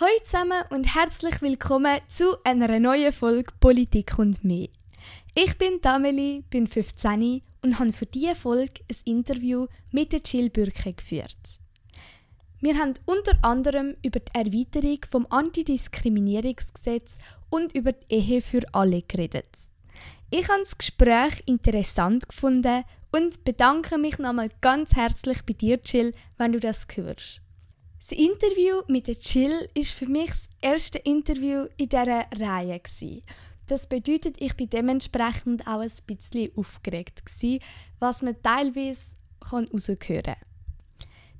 Hallo zusammen und herzlich willkommen zu einer neuen Folge Politik und mehr. Ich bin Dameli, bin 15 und habe für diese Folge ein Interview mit der Jill Bürke geführt. Wir haben unter anderem über die Erweiterung vom Antidiskriminierungsgesetz und über die Ehe für alle geredet. Ich habe das Gespräch interessant gefunden und bedanke mich nochmal ganz herzlich bei dir, Jill, wenn du das hörst. Das Interview mit der Jill ist für mich das erste Interview in dieser Reihe. Das bedeutet, ich bin dementsprechend auch ein bisschen aufgeregt, was man teilweise heraushören kann.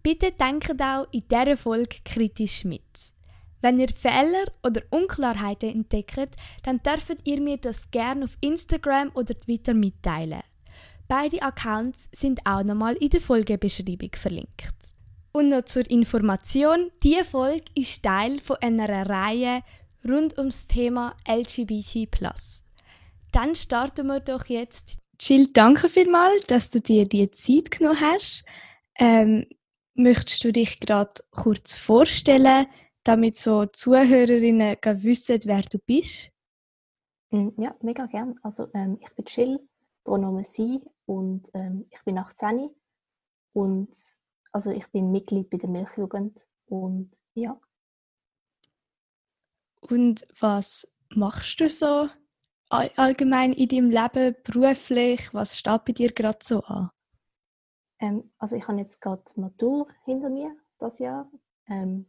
Bitte denkt auch in dieser Folge kritisch mit. Wenn ihr Fehler oder Unklarheiten entdeckt, dann dürft ihr mir das gerne auf Instagram oder Twitter mitteilen. Beide Accounts sind auch nochmal in der Folgebeschreibung verlinkt. Und noch zur Information, diese Folge ist Teil von einer Reihe rund ums Thema LGBT+. Dann starten wir doch jetzt. Jill, danke vielmals, dass du dir die Zeit genommen hast. Ähm, Möchtest du dich gerade kurz vorstellen, damit so Zuhörerinnen wissen, wer du bist? Mm, ja, mega gern. Also ähm, ich bin Jill, Pronomen sie und ähm, ich bin 18 und also ich bin Mitglied bei der Milchjugend und ja. Und was machst du so allgemein in deinem Leben beruflich? Was steht bei dir gerade so an? Ähm, also ich habe jetzt gerade Matur hinter mir das Jahr. Ähm,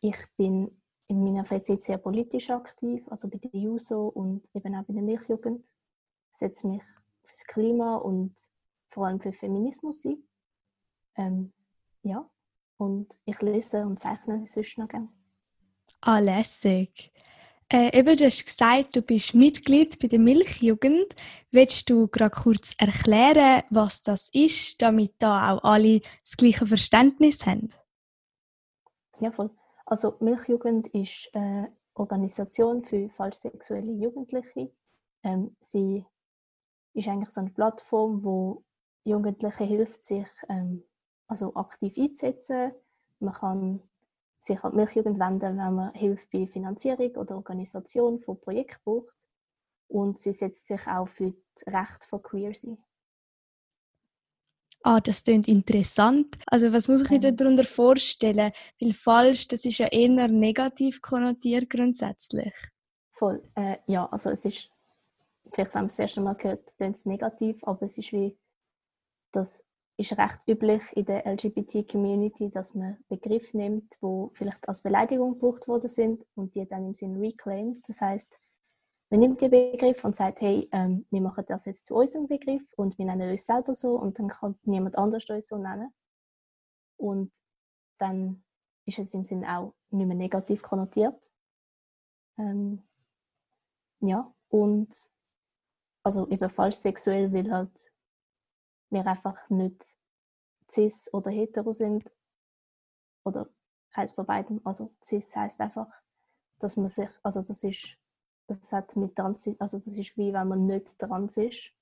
ich bin in meiner Freizeit sehr politisch aktiv, also bei der JUSO und eben auch bei der Milchjugend. Ich setze mich fürs Klima und vor allem für Feminismus ein. Ähm, ja, und ich lese und zeichne sonst noch gerne. Ah, lässig. Äh, eben, du hast gesagt, du bist Mitglied bei der Milchjugend. Willst du gerade kurz erklären, was das ist, damit da auch alle das gleiche Verständnis haben? Ja, voll. Also Milchjugend ist eine Organisation für falsch sexuelle Jugendliche. Ähm, sie ist eigentlich so eine Plattform, wo Jugendlichen hilft, sich ähm, also aktiv einzusetzen. Man kann sich an die Milchjugend wenden, wenn man Hilfe bei Finanzierung oder Organisation von Projekten braucht. Und sie setzt sich auch für das Recht von Queer sein. Ah, das klingt interessant. Also was muss ich mir darunter vorstellen? Weil falsch, das ist ja eher negativ konnotiert grundsätzlich. Voll, äh, ja, also es ist, vielleicht wenn man es das erste Mal gehört, klingt es negativ, aber es ist wie, dass ist recht üblich in der LGBT-Community, dass man Begriffe nimmt, wo vielleicht als Beleidigung gebraucht worden sind und die dann im Sinn reclaimed. Das heißt, man nimmt den Begriff und sagt, hey, ähm, wir machen das jetzt zu unserem Begriff und wir nennen uns selber so und dann kann niemand anders uns so nennen. Und dann ist es im Sinn auch nicht mehr negativ konnotiert. Ähm, ja, und also eben falsch sexuell will halt wir einfach nicht cis oder hetero sind oder keins von beidem. Also cis heißt einfach, dass man sich, also das ist, das hat mit trans, also das ist wie wenn man nicht trans ist.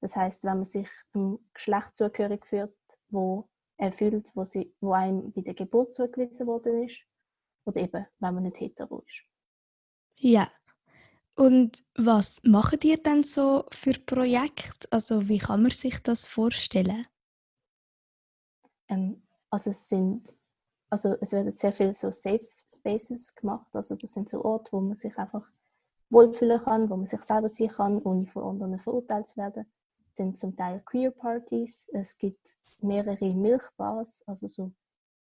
Das heißt, wenn man sich einem Geschlecht zugehörig fühlt, wo er fühlt, wo, sie, wo einem bei der Geburt zugewiesen worden ist, oder eben, wenn man nicht hetero ist. Ja, und was machen ihr denn so für Projekte? Also wie kann man sich das vorstellen? Ähm, also es sind, also es werden sehr viele so Safe Spaces gemacht. Also das sind so Orte, wo man sich einfach wohlfühlen kann, wo man sich selber sein kann, ohne von anderen verurteilt zu werden. Es sind zum Teil Queer Parties. Es gibt mehrere Milchbars, also so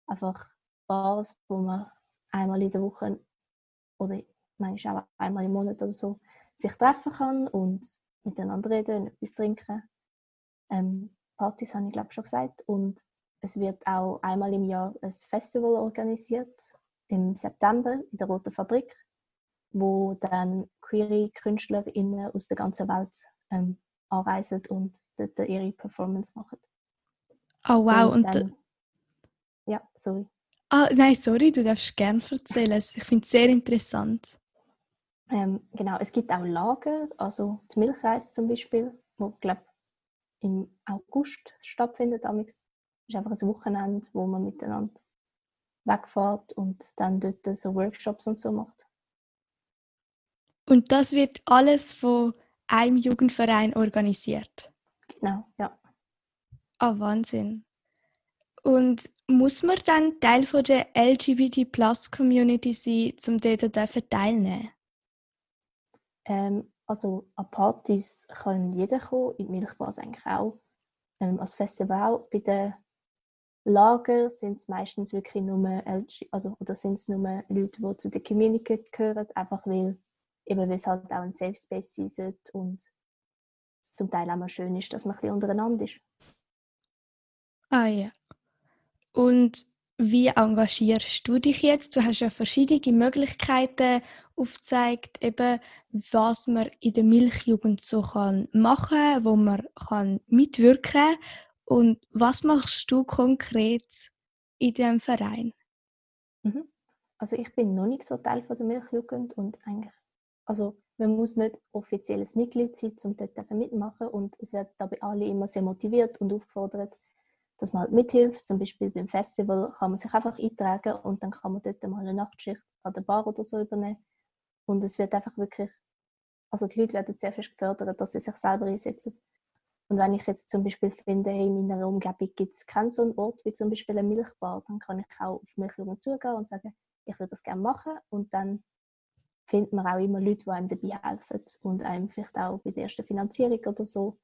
einfach Bars, wo man einmal in der Woche oder manchmal auch einmal im Monat oder so, sich treffen kann und miteinander reden, etwas trinken. Ähm, Partys habe ich glaube schon gesagt und es wird auch einmal im Jahr ein Festival organisiert im September in der Roten Fabrik, wo dann queere KünstlerInnen aus der ganzen Welt ähm, anreisen und dort ihre Performance machen. Oh wow, und, und dann, ja, sorry. Ah, nein, sorry, du darfst gerne erzählen. Ich finde es sehr interessant. Ähm, genau, es gibt auch Lager, also die Milchreis zum Beispiel, wo glaube im August stattfindet. Das ist einfach ein Wochenende, wo man miteinander wegfährt und dann dort so Workshops und so macht. Und das wird alles von einem Jugendverein organisiert? Genau, ja. Ah, oh, Wahnsinn. Und muss man dann Teil von der LGBT-Plus-Community sein, um dort teilnehmen ähm, Also an Partys kann jeder kommen, in die Milchbars eigentlich auch. Ähm, als Festival bei den Lager sind es meistens wirklich nur LG, also oder sind nur Leute, die zu der Community gehören, einfach weil weil es halt auch ein Safe Space sein sollte und zum Teil auch mal schön ist, dass man ein bisschen untereinander ist. Ah ja. Und wie engagierst du dich jetzt? Du hast ja verschiedene Möglichkeiten aufgezeigt, eben, was man in der Milchjugend so kann machen kann, wo man kann mitwirken kann. Und was machst du konkret in diesem Verein? Mhm. Also ich bin noch nicht so Teil von der Milchjugend und eigentlich, also man muss nicht offizielles Mitglied sein, um dort mitmachen und es werden dabei alle immer sehr motiviert und aufgefordert, dass man halt mithilft. Zum Beispiel beim Festival kann man sich einfach eintragen und dann kann man dort mal eine Nachtschicht an der Bar oder so übernehmen. Und es wird einfach wirklich, also die Leute werden sehr fest gefördert, dass sie sich selber einsetzen. Und wenn ich jetzt zum Beispiel finde, hey, in meiner Umgebung gibt es keinen so einen Ort wie zum Beispiel eine Milchbar, dann kann ich auch auf Milchjungen zugehen und sagen, ich würde das gerne machen. Und dann findet man auch immer Leute, die einem dabei helfen und einem vielleicht auch bei der ersten Finanzierung oder so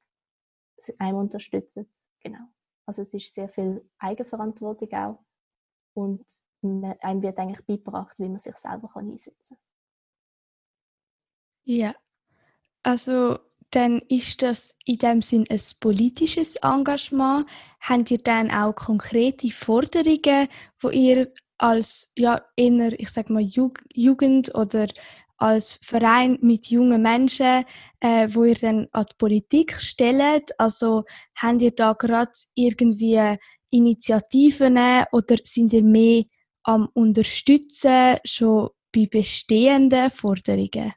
einem unterstützen. Genau. Also es ist sehr viel Eigenverantwortung auch und einem wird eigentlich beigebracht, wie man sich selber kann einsetzen kann. Ja, also dann ist das in dem Sinn ein politisches Engagement. Habt ihr dann auch konkrete Forderungen, wo ihr als ja eher, ich sag mal Jugend oder als Verein mit jungen Menschen, äh, wo ihr dann an die Politik stellt? Also habt ihr da gerade irgendwie Initiativen oder sind ihr mehr am Unterstützen schon bei bestehenden Forderungen?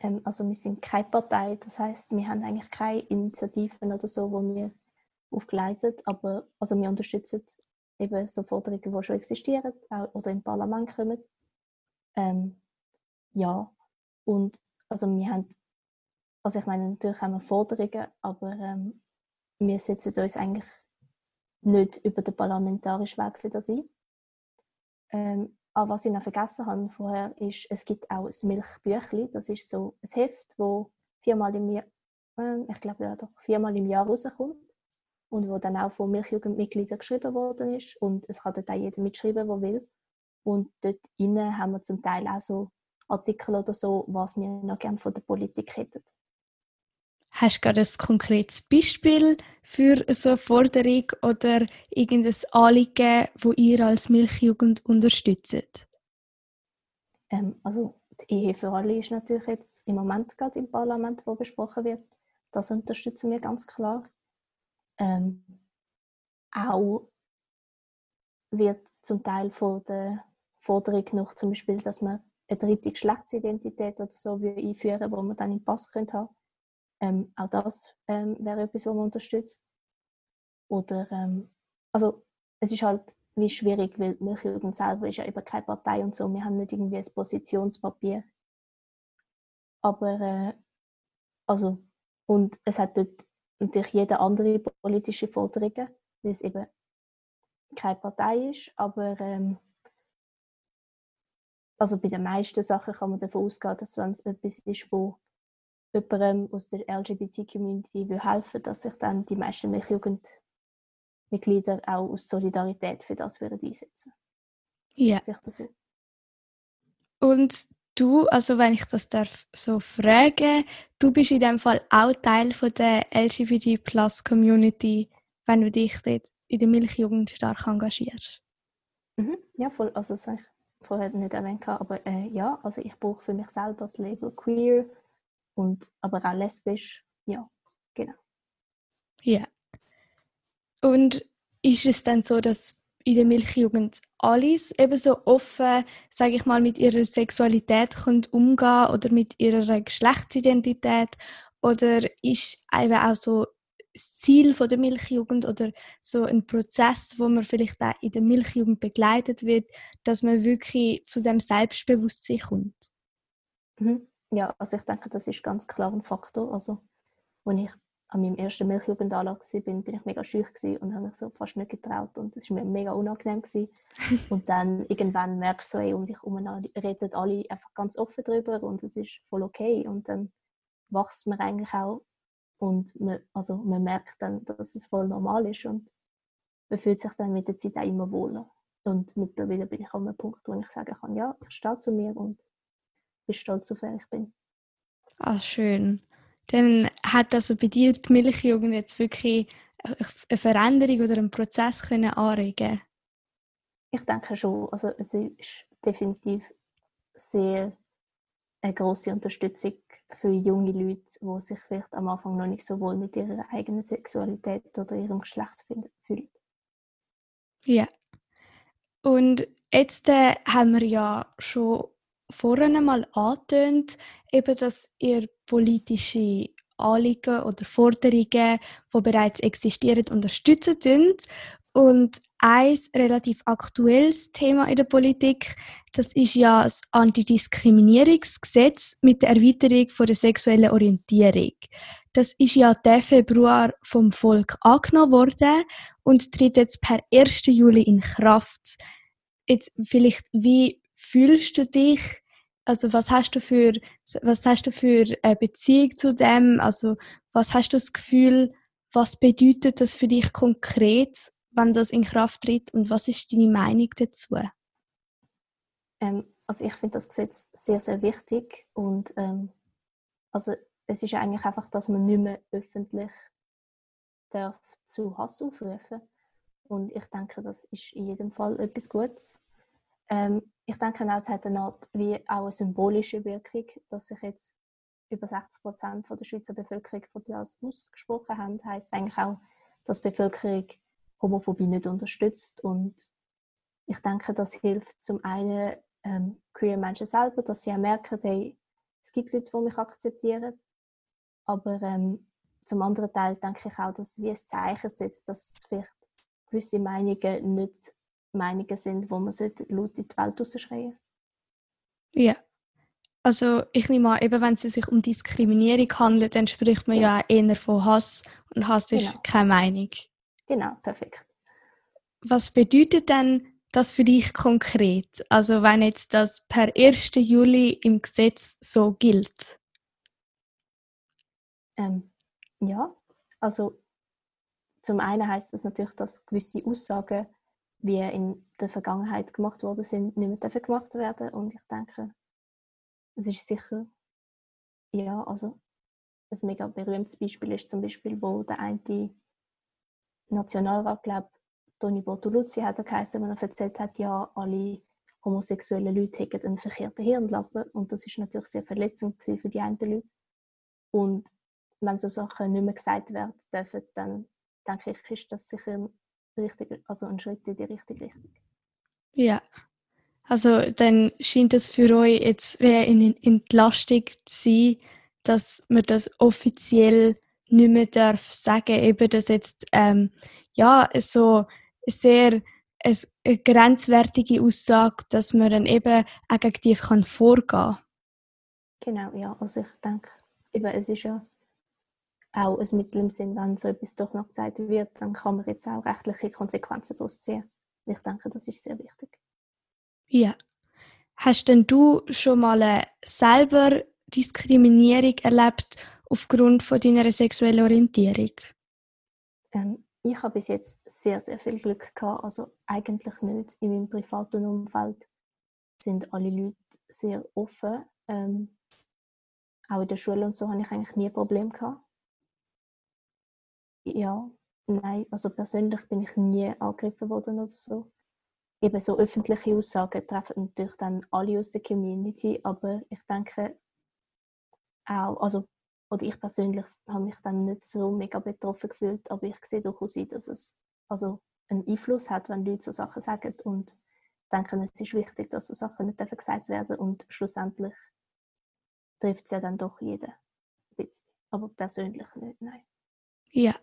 Ähm, also wir sind keine Partei, das heißt, wir haben eigentlich keine Initiativen oder so, wo wir aufgleisen, aber also wir unterstützen eben so Forderungen, die schon existieren oder im Parlament kommen. Ähm, ja, und also wir haben, also ich meine, natürlich haben wir Forderungen, aber ähm, wir setzen uns eigentlich nicht über den parlamentarischen Weg für das ein. Ähm, aber was ich noch vergessen habe vorher, ist, es gibt auch ein Milchbüchli. Das ist so ein Heft, wo viermal im Jahr, äh, ich glaube ja doch, viermal im Jahr rauskommt und wo dann auch von Milchjugendmitgliedern geschrieben worden ist. Und es kann dort auch jeder mitschreiben, der will. Und dort innen haben wir zum Teil auch so Artikel oder so, was wir noch gerne von der Politik hätten. Hast du gerade ein konkretes Beispiel für so eine Forderung oder irgendein Anliegen, wo ihr als Milchjugend unterstützt? Ähm, also die Ehe für alle ist natürlich jetzt im Moment gerade im Parlament, wo besprochen wird. Das unterstützen wir ganz klar. Ähm, auch wird zum Teil von der Forderung noch zum Beispiel, dass man eine dritte Geschlechtsidentität oder so einführen wo man dann im Pass könnte haben ähm, auch das ähm, wäre etwas, was man unterstützt. Oder, ähm, also es ist halt wie schwierig, weil Milchjugend selber ist ja eben keine Partei und so. Wir haben nicht irgendwie ein Positionspapier. Aber, äh, also, und es hat dort natürlich jede andere politische Forderungen, weil es eben keine Partei ist, aber ähm, also bei den meisten Sachen kann man davon ausgehen, dass wenn es etwas ist, wo jemandem aus der LGBT-Community helfen will, dass sich dann die meisten Milchjugendmitglieder auch aus Solidarität für das würden einsetzen Ja. So. Und du, also wenn ich das darf so fragen, du bist in dem Fall auch Teil von der LGBT-Plus-Community, wenn du dich dort in der Milchjugend stark engagierst. Mhm. Ja, voll. Also das habe ich vorher nicht erwähnt, aber äh, ja, also ich brauche für mich selber das Label queer und aber auch lesbisch. Ja, genau. Ja. Und ist es dann so, dass in der Milchjugend alles eben so offen, sage ich mal, mit ihrer Sexualität können umgehen oder mit ihrer Geschlechtsidentität? Oder ist eben auch so das Ziel von der Milchjugend oder so ein Prozess, wo man vielleicht auch in der Milchjugend begleitet wird, dass man wirklich zu dem Selbstbewusstsein kommt? Mhm. Ja, also ich denke, das ist ganz klar ein Faktor. Also, als ich an meinem ersten Milchjugendanlage war, bin, bin ich mega schüch und habe mich so fast nicht getraut und es war mir mega unangenehm. Gewesen. und dann irgendwann merkst du so, ey, um dich herum reden alle einfach ganz offen darüber und es ist voll okay und dann wächst man eigentlich auch und man, also man merkt dann, dass es voll normal ist und man fühlt sich dann mit der Zeit auch immer wohler. Und mittlerweile bin ich an einem Punkt, wo ich sagen kann, ja, ich stehe zu mir und bin stolz auf wer ich bin. Ah, schön. Dann hat also bei dir die Milchjugend jetzt wirklich eine Veränderung oder einen Prozess können anregen Ich denke schon. Also es ist definitiv sehr eine große Unterstützung für junge Leute, die sich vielleicht am Anfang noch nicht so wohl mit ihrer eigenen Sexualität oder ihrem Geschlecht fühlen. Ja. Und jetzt äh, haben wir ja schon vorhin mal angetönt, eben, dass ihr politische Anliegen oder Forderungen, die bereits existieren, unterstützen sind. Und ein relativ aktuelles Thema in der Politik, das ist ja das Antidiskriminierungsgesetz mit der Erweiterung von der sexuellen Orientierung. Das ist ja der Februar vom Volk angenommen worden und tritt jetzt per 1. Juli in Kraft. Jetzt vielleicht, wie fühlst du dich? Also was hast du für was hast du für eine Beziehung zu dem? Also was hast du das Gefühl? Was bedeutet das für dich konkret, wenn das in Kraft tritt? Und was ist deine Meinung dazu? Ähm, also ich finde das Gesetz sehr sehr wichtig und ähm, also es ist eigentlich einfach, dass man nicht mehr öffentlich darf zu Hass aufrufen und ich denke, das ist in jedem Fall etwas Gutes. Ähm, ich denke auch, es hat eine Art wie auch eine symbolische Wirkung, dass sich jetzt über 60 Prozent der Schweizer Bevölkerung von das ausgesprochen haben, heißt eigentlich auch, dass die Bevölkerung Homophobie nicht unterstützt und ich denke, das hilft zum einen ähm, queer Menschen selber, dass sie auch merken, hey, es gibt Leute, die mich akzeptieren, aber ähm, zum anderen Teil denke ich auch, dass wie ein Zeichen setzt, dass vielleicht gewisse Meinungen nicht Meinungen sind, wo man laut in die Welt rausschreien Ja. Also ich nehme an, eben wenn es sich um Diskriminierung handelt, dann spricht man ja, ja eher von Hass und Hass ist genau. keine Meinung. Genau, perfekt. Was bedeutet denn das für dich konkret? Also wenn jetzt das per 1. Juli im Gesetz so gilt? Ähm, ja, also zum einen heißt das natürlich, dass gewisse Aussagen wie in der Vergangenheit gemacht worden sind, nicht mehr gemacht werden. Und ich denke, es ist sicher, ja, also ein mega berühmtes Beispiel ist zum Beispiel, wo der eine Nationalrat, glaube Toni Bortoluzzi hat er geheißen, wenn er erzählt hat, ja, alle homosexuellen Leute hätten einen verkehrten Hirnlappen. Und das ist natürlich sehr verletzend für die einen Leute. Und wenn so Sachen nicht mehr gesagt werden dürfen, dann denke ich, ist das sicher richtig, also ein Schritt in die richtige Richtung. Ja. Also dann scheint es für euch jetzt wie eine Entlastung zu sein, dass man das offiziell nicht mehr darf sagen, eben dass jetzt ähm, ja so sehr eine grenzwertige Aussage, dass man dann eben die kann vorgehen kann. Genau, ja. Also ich denke, eben, es ist ja auch ein Mittel im Sinn, wenn so etwas doch noch gesagt wird, dann kann man jetzt auch rechtliche Konsequenzen daraus ziehen. Ich denke, das ist sehr wichtig. Ja. Hast denn du schon mal selber Diskriminierung erlebt aufgrund von deiner sexuellen Orientierung? Ähm, ich habe bis jetzt sehr, sehr viel Glück gehabt. Also eigentlich nicht. In meinem privaten Umfeld sind alle Leute sehr offen. Ähm, auch in der Schule und so habe ich eigentlich nie Probleme gehabt ja, nein, also persönlich bin ich nie angegriffen worden oder so. Eben so öffentliche Aussagen treffen natürlich dann alle aus der Community, aber ich denke auch, also oder ich persönlich habe mich dann nicht so mega betroffen gefühlt, aber ich sehe durchaus ein, dass es also einen Einfluss hat, wenn Leute so Sachen sagen und denken, es ist wichtig, dass so Sachen nicht gesagt werden und schlussendlich trifft es ja dann doch jeden aber persönlich nicht, nein. Ja,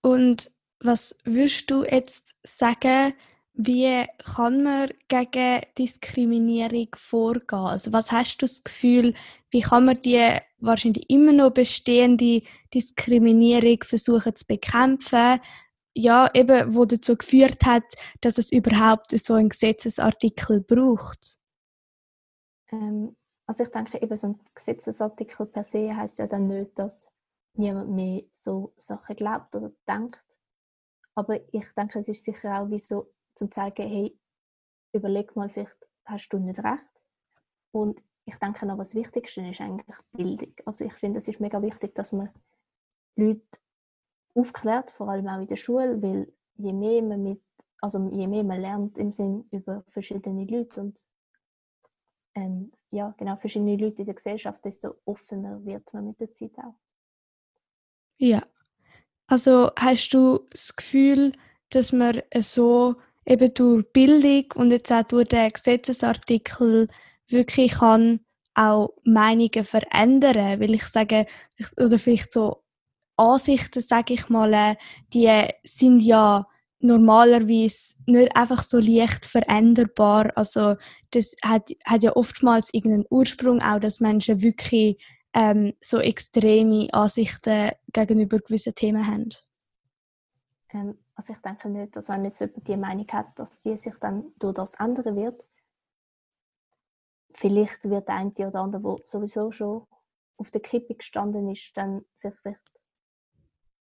Und was würdest du jetzt sagen, wie kann man gegen Diskriminierung vorgehen? Also was hast du das Gefühl, wie kann man die wahrscheinlich immer noch bestehende Diskriminierung versuchen zu bekämpfen? Ja, eben, wo dazu geführt hat, dass es überhaupt so einen Gesetzesartikel braucht. Ähm, also ich denke, eben so ein Gesetzesartikel per se heißt ja dann nicht, dass niemand mehr so Sachen glaubt oder denkt. Aber ich denke, es ist sicher auch wie so zum zeigen, hey, überleg mal, vielleicht hast du nicht recht. Und ich denke noch, was Wichtigste ist eigentlich Bildung. Also ich finde, es ist mega wichtig, dass man Leute aufklärt, vor allem auch in der Schule, weil je mehr man mit, also je mehr man lernt im Sinn über verschiedene Leute und ähm, ja, genau, verschiedene Leute in der Gesellschaft, desto offener wird man mit der Zeit auch. Ja. Also hast du das Gefühl, dass man so eben durch Bildung und jetzt auch durch den Gesetzesartikel wirklich kann auch Meinungen verändern, weil ich sage, oder vielleicht so Ansichten, sage ich mal, äh, die sind ja normalerweise nicht einfach so leicht veränderbar. Also das hat, hat ja oftmals irgendeinen Ursprung, auch dass Menschen wirklich ähm, so extreme Ansichten gegenüber gewissen Themen haben. Ähm, also ich denke nicht, dass wenn jetzt jemand die Meinung hat, dass die sich dann durch das ändern wird. Vielleicht wird der eine oder andere, der sowieso schon auf der Kippe gestanden ist, dann sich vielleicht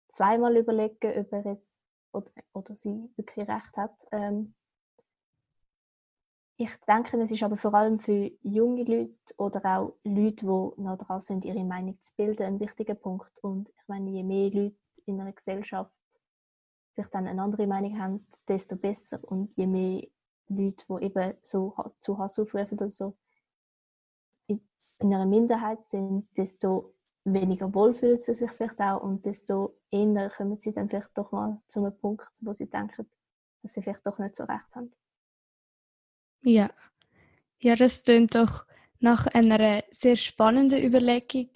zweimal überlegen, ob er jetzt oder, oder sie wirklich recht hat. Ähm, ich denke, es ist aber vor allem für junge Leute oder auch Leute, die noch dran sind, ihre Meinung zu bilden, ein wichtiger Punkt. Und ich meine, je mehr Leute in einer Gesellschaft vielleicht dann eine andere Meinung haben, desto besser. Und je mehr Leute, die eben so zu Hass aufrufen oder so, in einer Minderheit sind, desto weniger wohl fühlen sie sich vielleicht auch und desto eher kommen sie dann vielleicht doch mal zu einem Punkt, wo sie denken, dass sie vielleicht doch nicht so recht haben. Ja, ja, das klingt doch nach einer sehr spannenden Überlegung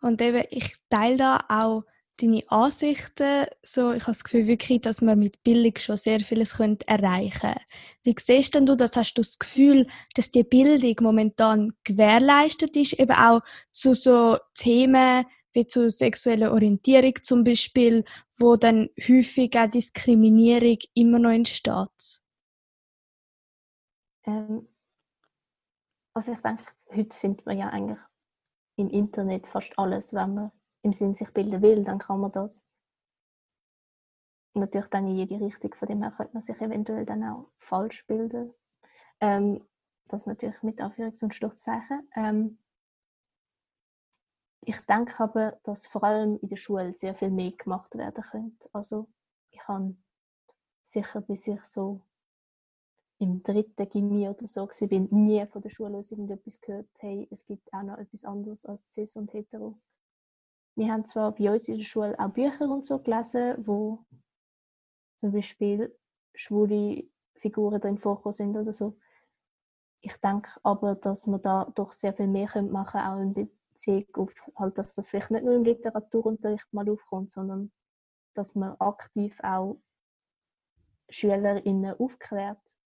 und eben ich teile da auch deine Ansichten. So, ich habe das Gefühl wirklich, dass man mit Bildung schon sehr vieles erreichen könnte. Wie siehst denn du das? Hast du das Gefühl, dass die Bildung momentan gewährleistet ist, eben auch zu so Themen wie zur sexuellen Orientierung zum Beispiel, wo dann häufig auch Diskriminierung immer noch entsteht? Ähm, also ich denke, heute findet man ja eigentlich im Internet fast alles, wenn man im Sinn sich bilden will, dann kann man das. Natürlich dann in jede Richtung, von dem her könnte man sich eventuell dann auch falsch bilden. Ähm, das natürlich mit Anführungs- und Schlusszeichen. Ähm, ich denke aber, dass vor allem in der Schule sehr viel mehr gemacht werden könnte. Also ich habe sicher, bis ich so im dritten Gimmi oder so war, nie von der Schule aus irgendetwas gehört, hey, es gibt auch noch etwas anderes als Cis und Hetero wir haben zwar bei uns in der Schule auch Bücher und so gelesen, wo zum Beispiel schwule Figuren drin vorkommen sind oder so. Ich denke aber, dass man da doch sehr viel mehr machen können, auch in Beziehung auf, halt, dass das vielleicht nicht nur im Literaturunterricht mal aufkommt, sondern dass man aktiv auch SchülerInnen aufklärt.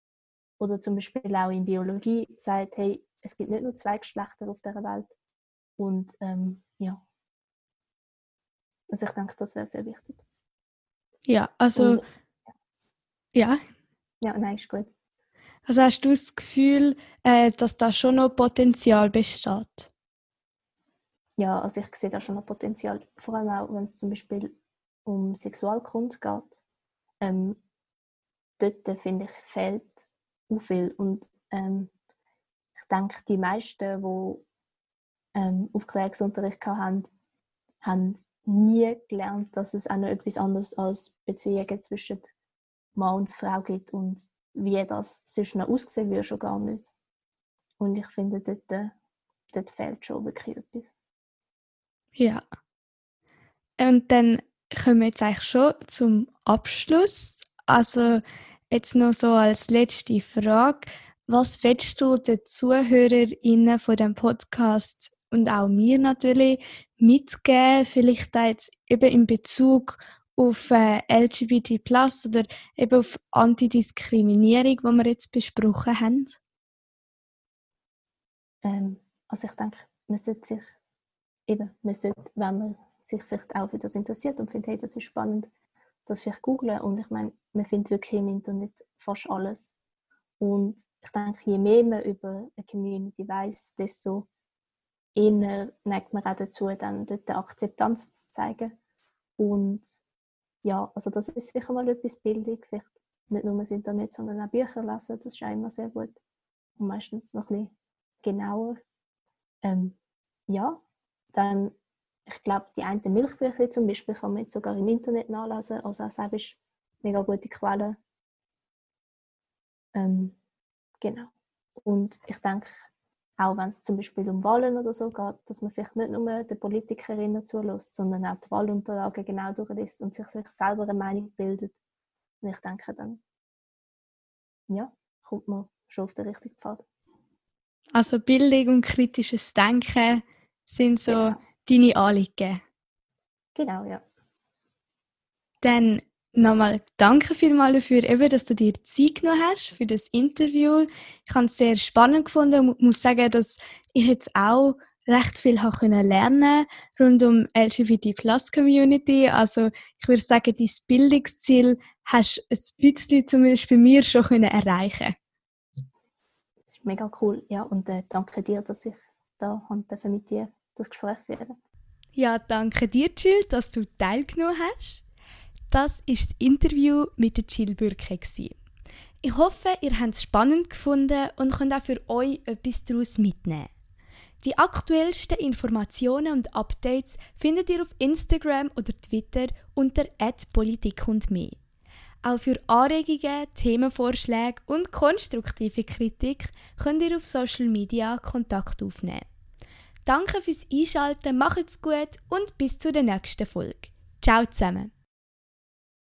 Oder zum Beispiel auch in Biologie sagt, hey, es gibt nicht nur zwei Geschlechter auf der Welt. Und ähm, ja, also ich denke, das wäre sehr wichtig. Ja, also Und, ja. Ja, nein, ist gut. Also hast du das Gefühl, äh, dass da schon noch Potenzial besteht? Ja, also ich sehe da schon noch Potenzial. Vor allem auch, wenn es zum Beispiel um Sexualgrund geht. Ähm, dort, finde ich, fehlt auch viel. Und ähm, ich denke, die meisten, die ähm, Aufklärungsunterricht hatten, haben nie gelernt, dass es auch noch etwas anderes als Beziehungen zwischen Mann und Frau gibt und wie das sonst noch aussehen würde, schon gar nicht. Und ich finde, dort, äh, dort fehlt schon wirklich etwas. Ja. Und dann kommen wir jetzt eigentlich schon zum Abschluss. Also jetzt noch so als letzte Frage. Was willst du den ZuhörerInnen von dem Podcast und auch mir natürlich mitgeben, vielleicht da jetzt eben in Bezug auf äh, LGBT oder eben auf Antidiskriminierung, die wir jetzt besprochen haben? Ähm, also ich denke, man sollte sich eben, man sollte, wenn man sich vielleicht auch für das interessiert und findet, hey, das ist spannend, das vielleicht googlen. Und ich meine, man findet wirklich im Internet fast alles. Und ich denke, je mehr man über eine Community weiß, desto eher neigt man auch dazu, dann dort eine Akzeptanz zu zeigen. Und ja, also das ist sicher mal etwas Bildung, vielleicht nicht nur das Internet, sondern auch Bücher lesen, das ist auch immer sehr gut. Und meistens noch ein bisschen genauer. Ähm, ja, dann, ich glaube, die einen Milchbücher zum Beispiel kann man jetzt sogar im Internet nachlesen, also auch selbst mega gute Quellen. Ähm, genau. Und ich denke, auch wenn es zum Beispiel um Wahlen oder so geht, dass man vielleicht nicht nur den Politikerinnen zulässt, sondern auch die Wahlunterlagen genau durchliest und sich selber eine Meinung bildet. Und ich denke, dann ja, kommt man schon auf den richtigen Pfad. Also Bildung und kritisches Denken sind so genau. deine Anliegen. Genau, ja. Dann nochmal danke vielmals dafür, eben, dass du dir Zeit genommen hast für das Interview. Ich habe es sehr spannend gefunden und muss sagen, dass ich jetzt auch recht viel habe können lernen rund um LGBT Plus Community. Also ich würde sagen, dein Bildungsziel hast du ein bisschen zumindest bei mir schon können erreichen. Das ist mega cool, ja und äh, danke dir, dass ich da mit dir das Gespräch führen. Ja, danke dir, Jill, dass du teilgenommen hast. Das ist das Interview mit der Jill Bürke. Ich hoffe, ihr habt es spannend gefunden und könnt auch für euch etwas daraus mitnehmen. Die aktuellsten Informationen und Updates findet ihr auf Instagram oder Twitter unter @politik und mehr. Auch für Anregungen, Themenvorschläge und konstruktive Kritik könnt ihr auf Social Media Kontakt aufnehmen. Danke fürs Einschalten, macht's gut und bis zur nächsten Folge. Ciao zusammen!